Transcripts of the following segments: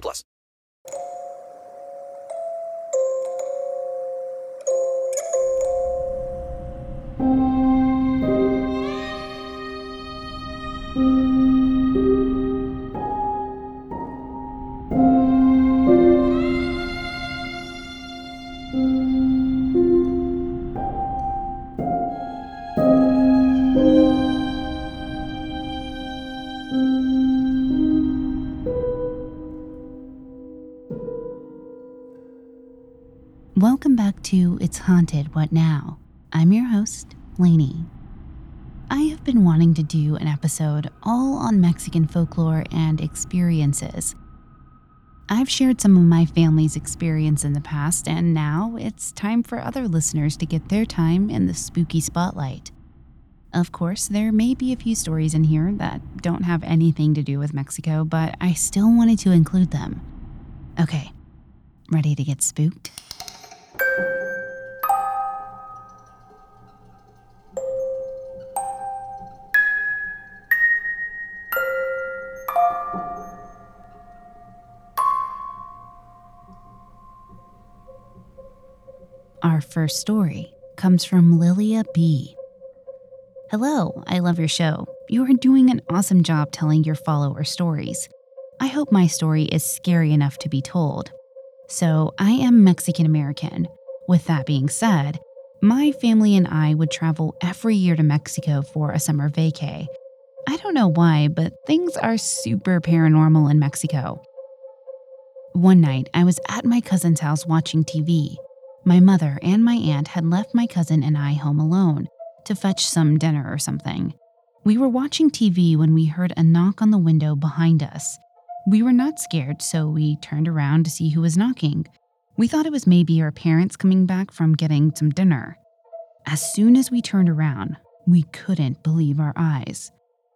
plus. Welcome back to It's Haunted What Now? I'm your host, Lainey. I have been wanting to do an episode all on Mexican folklore and experiences. I've shared some of my family's experience in the past, and now it's time for other listeners to get their time in the spooky spotlight. Of course, there may be a few stories in here that don't have anything to do with Mexico, but I still wanted to include them. Okay, ready to get spooked? Our first story comes from Lilia B. Hello, I love your show. You are doing an awesome job telling your follower stories. I hope my story is scary enough to be told. So, I am Mexican American. With that being said, my family and I would travel every year to Mexico for a summer vacay. I don't know why, but things are super paranormal in Mexico. One night, I was at my cousin's house watching TV. My mother and my aunt had left my cousin and I home alone to fetch some dinner or something. We were watching TV when we heard a knock on the window behind us. We were not scared, so we turned around to see who was knocking. We thought it was maybe our parents coming back from getting some dinner. As soon as we turned around, we couldn't believe our eyes.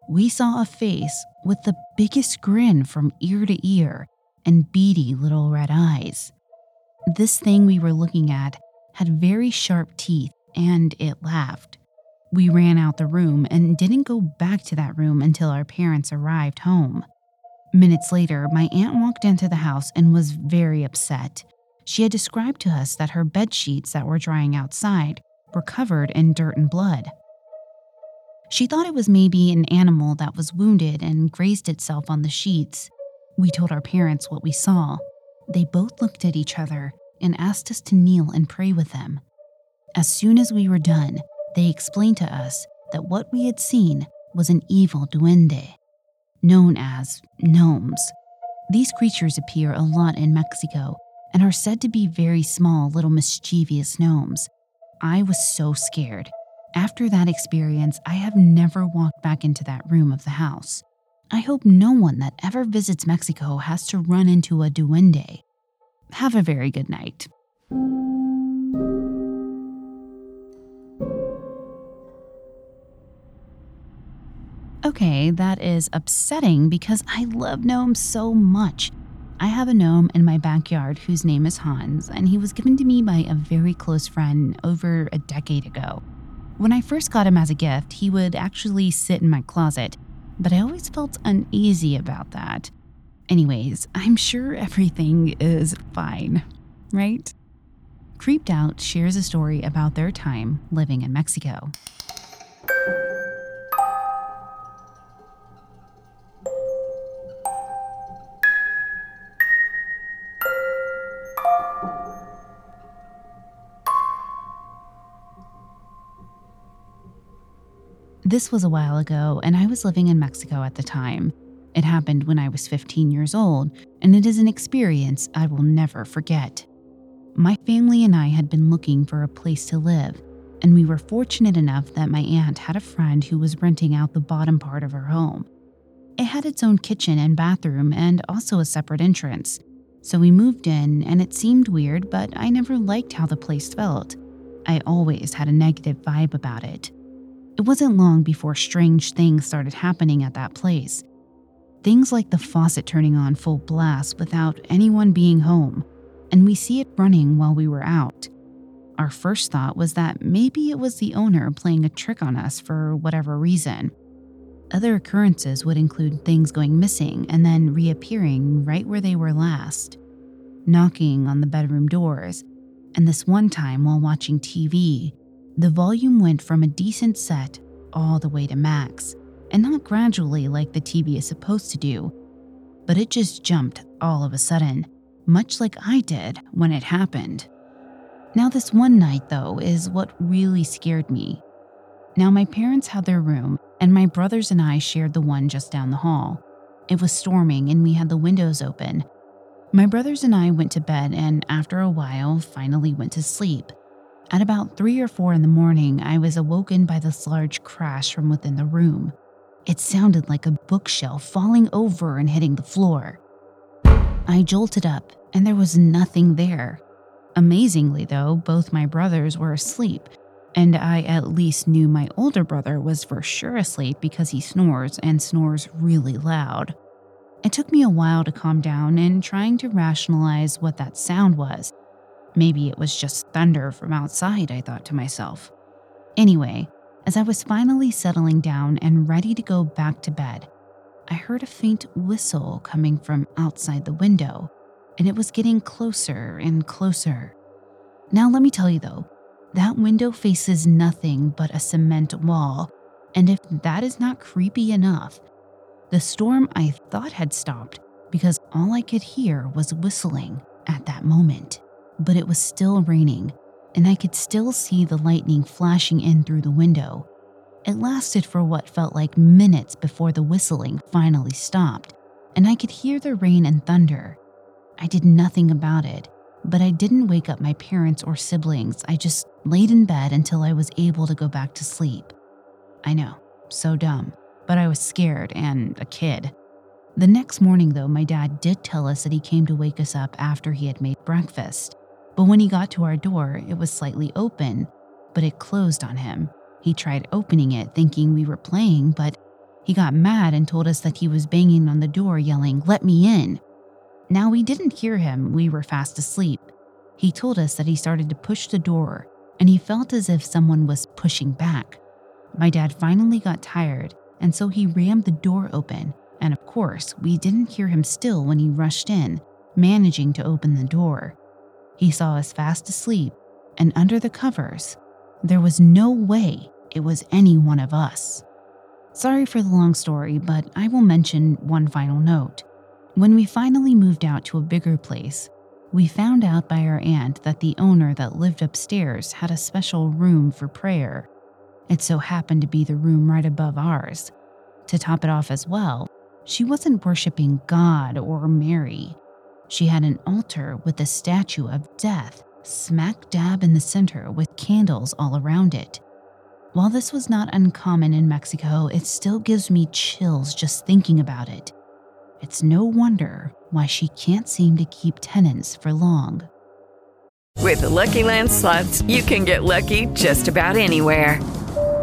We saw a face with the biggest grin from ear to ear and beady little red eyes. This thing we were looking at had very sharp teeth and it laughed. We ran out the room and didn't go back to that room until our parents arrived home. Minutes later, my aunt walked into the house and was very upset. She had described to us that her bed sheets that were drying outside were covered in dirt and blood. She thought it was maybe an animal that was wounded and grazed itself on the sheets. We told our parents what we saw. They both looked at each other and asked us to kneel and pray with them. As soon as we were done, they explained to us that what we had seen was an evil duende, known as gnomes. These creatures appear a lot in Mexico and are said to be very small, little mischievous gnomes. I was so scared. After that experience, I have never walked back into that room of the house. I hope no one that ever visits Mexico has to run into a duende. Have a very good night. Okay, that is upsetting because I love gnomes so much. I have a gnome in my backyard whose name is Hans, and he was given to me by a very close friend over a decade ago. When I first got him as a gift, he would actually sit in my closet, but I always felt uneasy about that. Anyways, I'm sure everything is fine, right? Creeped Out shares a story about their time living in Mexico. This was a while ago, and I was living in Mexico at the time. It happened when I was 15 years old, and it is an experience I will never forget. My family and I had been looking for a place to live, and we were fortunate enough that my aunt had a friend who was renting out the bottom part of her home. It had its own kitchen and bathroom and also a separate entrance. So we moved in, and it seemed weird, but I never liked how the place felt. I always had a negative vibe about it. It wasn't long before strange things started happening at that place. Things like the faucet turning on full blast without anyone being home, and we see it running while we were out. Our first thought was that maybe it was the owner playing a trick on us for whatever reason. Other occurrences would include things going missing and then reappearing right where they were last, knocking on the bedroom doors, and this one time while watching TV, the volume went from a decent set all the way to max, and not gradually like the TV is supposed to do, but it just jumped all of a sudden, much like I did when it happened. Now, this one night, though, is what really scared me. Now, my parents had their room, and my brothers and I shared the one just down the hall. It was storming, and we had the windows open. My brothers and I went to bed, and after a while, finally went to sleep. At about 3 or 4 in the morning, I was awoken by this large crash from within the room. It sounded like a bookshelf falling over and hitting the floor. I jolted up, and there was nothing there. Amazingly, though, both my brothers were asleep, and I at least knew my older brother was for sure asleep because he snores and snores really loud. It took me a while to calm down and trying to rationalize what that sound was. Maybe it was just thunder from outside, I thought to myself. Anyway, as I was finally settling down and ready to go back to bed, I heard a faint whistle coming from outside the window and it was getting closer and closer. Now, let me tell you though, that window faces nothing but a cement wall, and if that is not creepy enough, the storm I thought had stopped because all I could hear was whistling at that moment. But it was still raining, and I could still see the lightning flashing in through the window. It lasted for what felt like minutes before the whistling finally stopped, and I could hear the rain and thunder. I did nothing about it, but I didn't wake up my parents or siblings. I just laid in bed until I was able to go back to sleep. I know, so dumb, but I was scared and a kid. The next morning, though, my dad did tell us that he came to wake us up after he had made breakfast. But when he got to our door, it was slightly open, but it closed on him. He tried opening it, thinking we were playing, but he got mad and told us that he was banging on the door, yelling, Let me in. Now, we didn't hear him, we were fast asleep. He told us that he started to push the door, and he felt as if someone was pushing back. My dad finally got tired, and so he rammed the door open, and of course, we didn't hear him still when he rushed in, managing to open the door. He saw us fast asleep, and under the covers, there was no way it was any one of us. Sorry for the long story, but I will mention one final note. When we finally moved out to a bigger place, we found out by our aunt that the owner that lived upstairs had a special room for prayer. It so happened to be the room right above ours. To top it off as well, she wasn't worshiping God or Mary. She had an altar with a statue of death smack dab in the center with candles all around it. While this was not uncommon in Mexico, it still gives me chills just thinking about it. It's no wonder why she can't seem to keep tenants for long. With the Lucky Land slots, you can get lucky just about anywhere.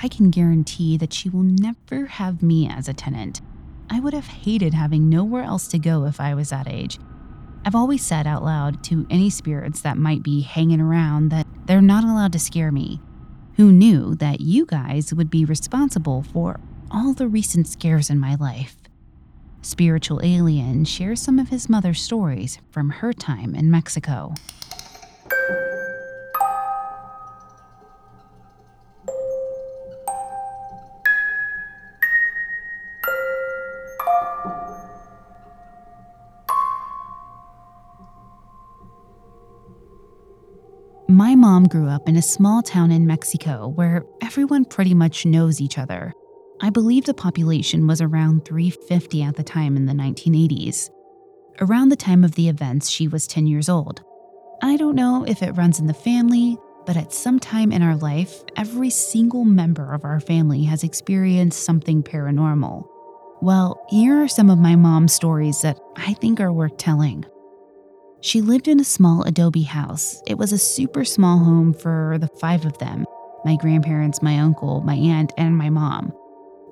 I can guarantee that she will never have me as a tenant. I would have hated having nowhere else to go if I was that age. I've always said out loud to any spirits that might be hanging around that they're not allowed to scare me. Who knew that you guys would be responsible for all the recent scares in my life? Spiritual Alien shares some of his mother's stories from her time in Mexico. Grew up in a small town in Mexico where everyone pretty much knows each other. I believe the population was around 350 at the time in the 1980s. Around the time of the events, she was 10 years old. I don't know if it runs in the family, but at some time in our life, every single member of our family has experienced something paranormal. Well, here are some of my mom's stories that I think are worth telling. She lived in a small adobe house. It was a super small home for the five of them my grandparents, my uncle, my aunt, and my mom.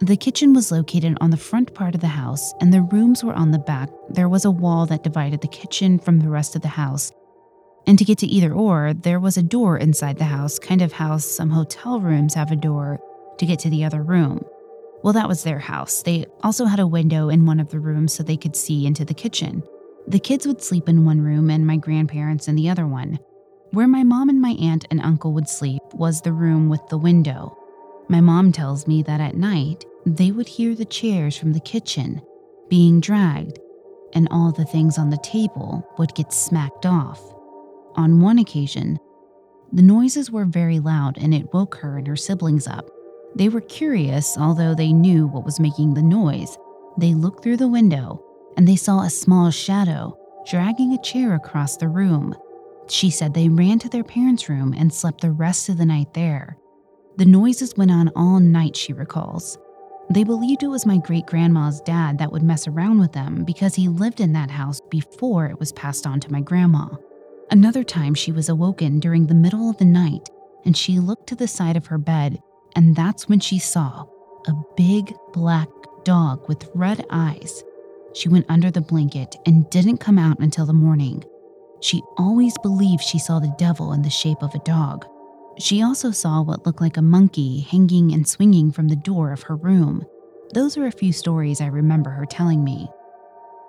The kitchen was located on the front part of the house, and the rooms were on the back. There was a wall that divided the kitchen from the rest of the house. And to get to either or, there was a door inside the house, kind of how some hotel rooms have a door to get to the other room. Well, that was their house. They also had a window in one of the rooms so they could see into the kitchen. The kids would sleep in one room and my grandparents in the other one. Where my mom and my aunt and uncle would sleep was the room with the window. My mom tells me that at night, they would hear the chairs from the kitchen being dragged, and all the things on the table would get smacked off. On one occasion, the noises were very loud and it woke her and her siblings up. They were curious, although they knew what was making the noise. They looked through the window and they saw a small shadow dragging a chair across the room. She said they ran to their parents' room and slept the rest of the night there. The noises went on all night, she recalls. They believed it was my great grandma's dad that would mess around with them because he lived in that house before it was passed on to my grandma. Another time, she was awoken during the middle of the night and she looked to the side of her bed, and that's when she saw a big black dog with red eyes. She went under the blanket and didn't come out until the morning. She always believed she saw the devil in the shape of a dog. She also saw what looked like a monkey hanging and swinging from the door of her room. Those are a few stories I remember her telling me.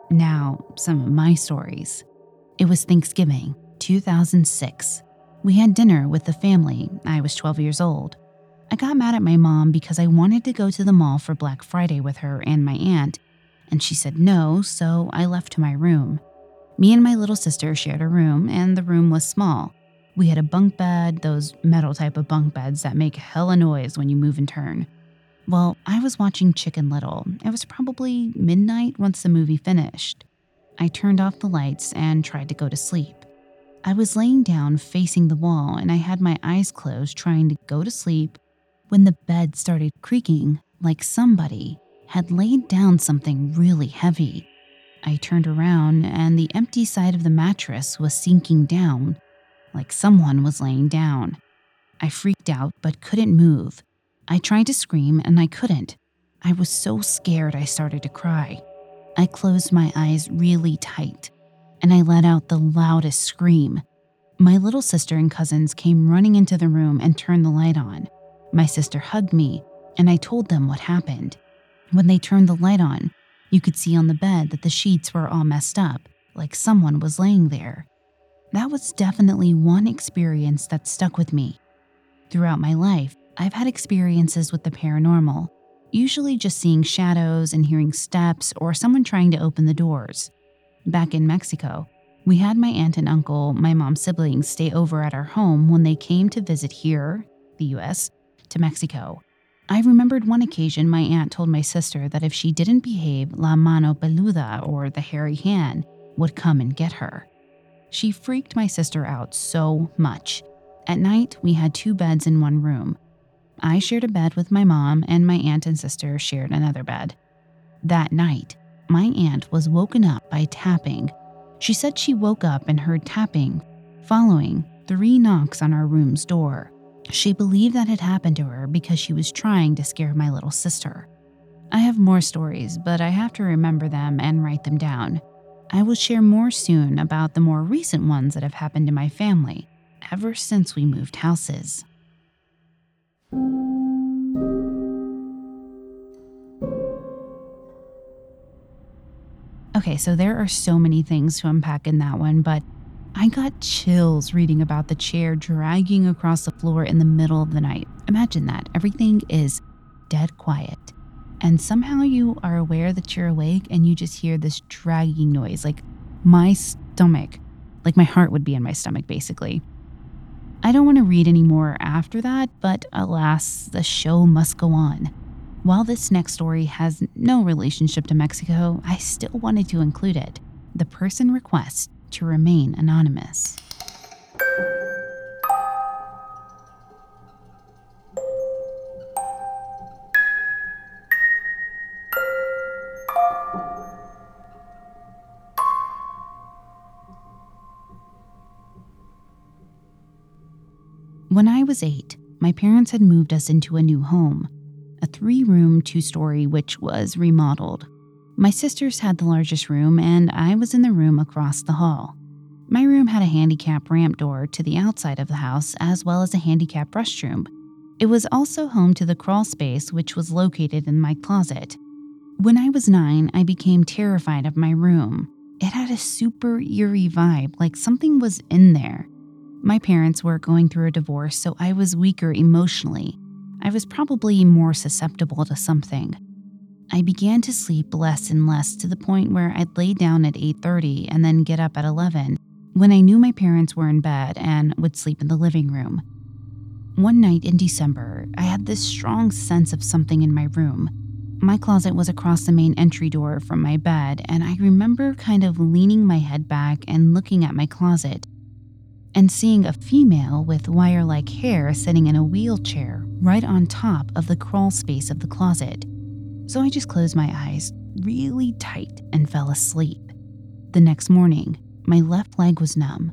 Now, some of my stories. It was Thanksgiving, 2006. We had dinner with the family. I was 12 years old. I got mad at my mom because I wanted to go to the mall for Black Friday with her and my aunt, and she said no, so I left to my room. Me and my little sister shared a room, and the room was small. We had a bunk bed, those metal type of bunk beds that make hella noise when you move and turn. Well, I was watching Chicken Little. It was probably midnight once the movie finished. I turned off the lights and tried to go to sleep. I was laying down facing the wall and I had my eyes closed trying to go to sleep when the bed started creaking like somebody had laid down something really heavy. I turned around and the empty side of the mattress was sinking down like someone was laying down. I freaked out but couldn't move. I tried to scream and I couldn't. I was so scared I started to cry. I closed my eyes really tight and I let out the loudest scream. My little sister and cousins came running into the room and turned the light on. My sister hugged me and I told them what happened. When they turned the light on, you could see on the bed that the sheets were all messed up, like someone was laying there. That was definitely one experience that stuck with me. Throughout my life, I've had experiences with the paranormal, usually just seeing shadows and hearing steps or someone trying to open the doors. Back in Mexico, we had my aunt and uncle, my mom's siblings, stay over at our home when they came to visit here, the US, to Mexico. I remembered one occasion my aunt told my sister that if she didn't behave, La Mano Peluda, or the hairy hand, would come and get her. She freaked my sister out so much. At night, we had two beds in one room. I shared a bed with my mom, and my aunt and sister shared another bed. That night, my aunt was woken up by tapping. She said she woke up and heard tapping, following three knocks on our room's door. She believed that had happened to her because she was trying to scare my little sister. I have more stories, but I have to remember them and write them down. I will share more soon about the more recent ones that have happened in my family ever since we moved houses. Okay, so there are so many things to unpack in that one, but I got chills reading about the chair dragging across the floor in the middle of the night. Imagine that. Everything is dead quiet. And somehow you are aware that you're awake and you just hear this dragging noise, like my stomach, like my heart would be in my stomach, basically. I don't want to read any more after that, but alas, the show must go on. While this next story has no relationship to Mexico, I still wanted to include it. The person requests to remain anonymous. When I was eight, my parents had moved us into a new home, a three room, two story, which was remodeled. My sisters had the largest room, and I was in the room across the hall. My room had a handicap ramp door to the outside of the house, as well as a handicap restroom. It was also home to the crawl space, which was located in my closet. When I was nine, I became terrified of my room. It had a super eerie vibe, like something was in there. My parents were going through a divorce, so I was weaker emotionally. I was probably more susceptible to something. I began to sleep less and less to the point where I'd lay down at 8:30 and then get up at 11 when I knew my parents were in bed and would sleep in the living room. One night in December, I had this strong sense of something in my room. My closet was across the main entry door from my bed, and I remember kind of leaning my head back and looking at my closet and seeing a female with wire like hair sitting in a wheelchair right on top of the crawl space of the closet. So I just closed my eyes really tight and fell asleep. The next morning, my left leg was numb.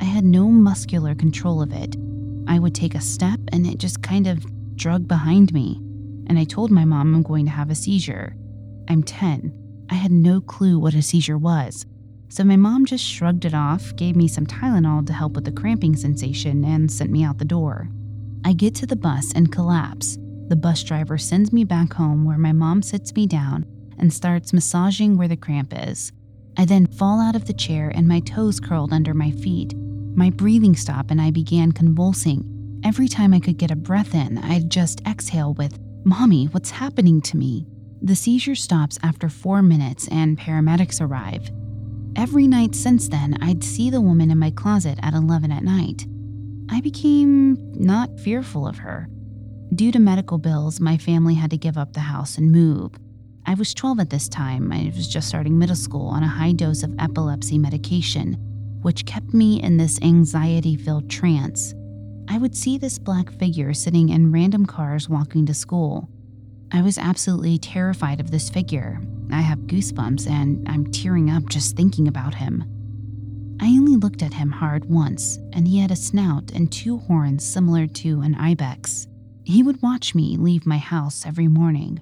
I had no muscular control of it. I would take a step and it just kind of drug behind me. And I told my mom I'm going to have a seizure. I'm 10. I had no clue what a seizure was. So my mom just shrugged it off, gave me some Tylenol to help with the cramping sensation, and sent me out the door. I get to the bus and collapse. The bus driver sends me back home where my mom sits me down and starts massaging where the cramp is. I then fall out of the chair and my toes curled under my feet. My breathing stopped and I began convulsing. Every time I could get a breath in, I'd just exhale with, Mommy, what's happening to me? The seizure stops after four minutes and paramedics arrive. Every night since then, I'd see the woman in my closet at 11 at night. I became not fearful of her. Due to medical bills, my family had to give up the house and move. I was 12 at this time. I was just starting middle school on a high dose of epilepsy medication, which kept me in this anxiety filled trance. I would see this black figure sitting in random cars walking to school. I was absolutely terrified of this figure. I have goosebumps and I'm tearing up just thinking about him. I only looked at him hard once, and he had a snout and two horns similar to an ibex. He would watch me leave my house every morning.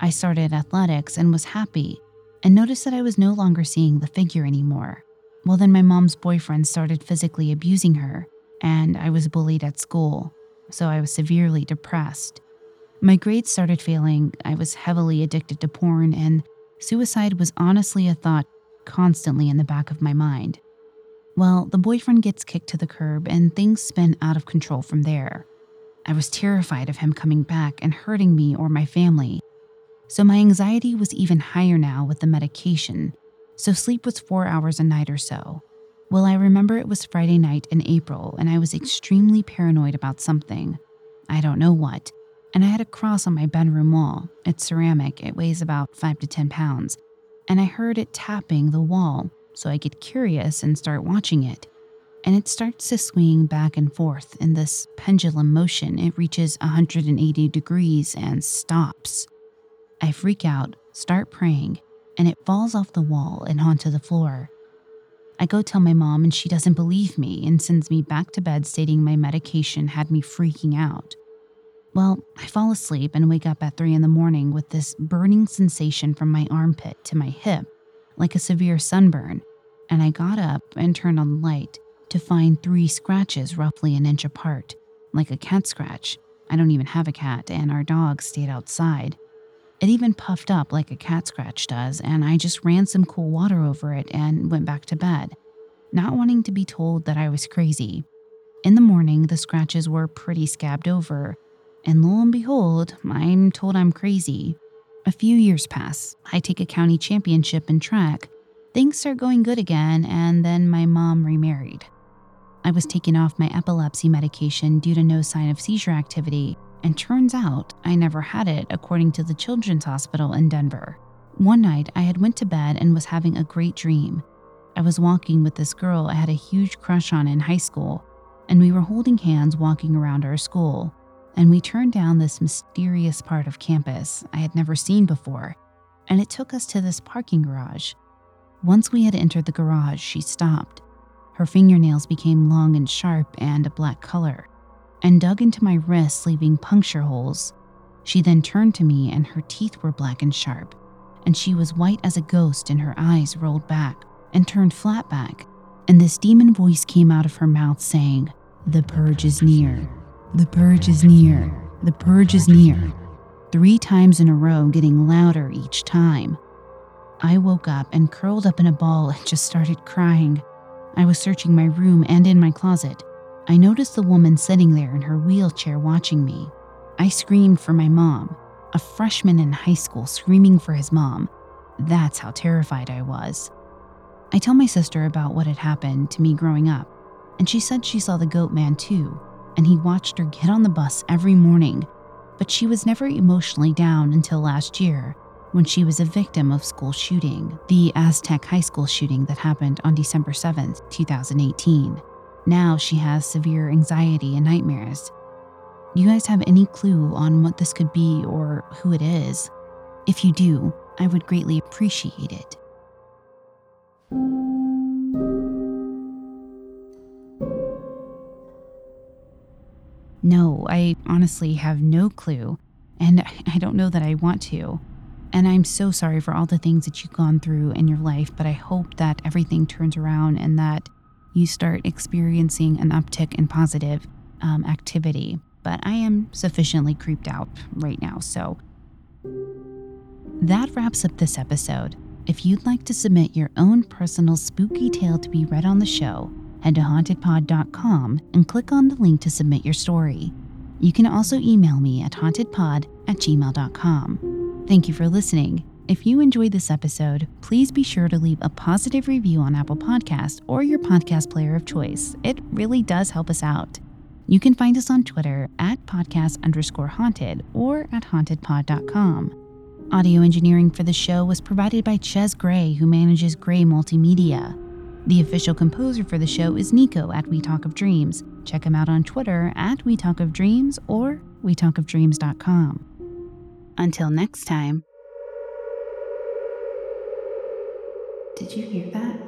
I started athletics and was happy, and noticed that I was no longer seeing the figure anymore. Well, then my mom's boyfriend started physically abusing her, and I was bullied at school, so I was severely depressed. My grades started failing, I was heavily addicted to porn, and suicide was honestly a thought constantly in the back of my mind. Well, the boyfriend gets kicked to the curb, and things spin out of control from there. I was terrified of him coming back and hurting me or my family. So my anxiety was even higher now with the medication, so sleep was four hours a night or so. Well, I remember it was Friday night in April, and I was extremely paranoid about something. I don't know what, and I had a cross on my bedroom wall. It's ceramic, it weighs about 5 to 10 pounds, and I heard it tapping the wall, so I get curious and start watching it. And it starts to swing back and forth in this pendulum motion. It reaches 180 degrees and stops. I freak out, start praying, and it falls off the wall and onto the floor. I go tell my mom, and she doesn't believe me and sends me back to bed, stating my medication had me freaking out. Well, I fall asleep and wake up at 3 in the morning with this burning sensation from my armpit to my hip, like a severe sunburn, and I got up and turned on the light to find three scratches roughly an inch apart, like a cat scratch, I don't even have a cat, and our dog stayed outside. It even puffed up like a cat scratch does, and I just ran some cool water over it and went back to bed, not wanting to be told that I was crazy. In the morning, the scratches were pretty scabbed over, and lo and behold, I'm told I'm crazy. A few years pass. I take a county championship in track. Things start going good again, and then my mom remarried. I was taken off my epilepsy medication due to no sign of seizure activity, and turns out I never had it according to the Children's Hospital in Denver. One night I had went to bed and was having a great dream. I was walking with this girl I had a huge crush on in high school, and we were holding hands walking around our school and we turned down this mysterious part of campus I had never seen before, and it took us to this parking garage. Once we had entered the garage, she stopped. Her fingernails became long and sharp and a black color, and dug into my wrists, leaving puncture holes. She then turned to me, and her teeth were black and sharp, and she was white as a ghost, and her eyes rolled back and turned flat back. And this demon voice came out of her mouth saying, The purge is near. The purge is near. The purge is near. Three times in a row, getting louder each time. I woke up and curled up in a ball and just started crying. I was searching my room and in my closet. I noticed the woman sitting there in her wheelchair watching me. I screamed for my mom, a freshman in high school screaming for his mom. That's how terrified I was. I tell my sister about what had happened to me growing up, and she said she saw the goat man too, and he watched her get on the bus every morning, but she was never emotionally down until last year when she was a victim of school shooting, the Aztec High School shooting that happened on December 7, 2018. Now she has severe anxiety and nightmares. Do you guys have any clue on what this could be or who it is? If you do, I would greatly appreciate it. No, I honestly have no clue, and I don't know that I want to. And I'm so sorry for all the things that you've gone through in your life, but I hope that everything turns around and that you start experiencing an uptick in positive um, activity. But I am sufficiently creeped out right now, so that wraps up this episode. If you'd like to submit your own personal spooky tale to be read on the show, head to hauntedpod.com and click on the link to submit your story. You can also email me at hauntedpod at gmail.com. Thank you for listening. If you enjoyed this episode, please be sure to leave a positive review on Apple Podcast or your podcast player of choice. It really does help us out. You can find us on Twitter at podcast underscore haunted or at hauntedpod.com. Audio engineering for the show was provided by Chaes Gray, who manages Gray Multimedia. The official composer for the show is Nico at We Talk of Dreams. Check him out on Twitter at We Talk of Dreams or WeTalkOfDreams.com. Until next time. Did you hear that?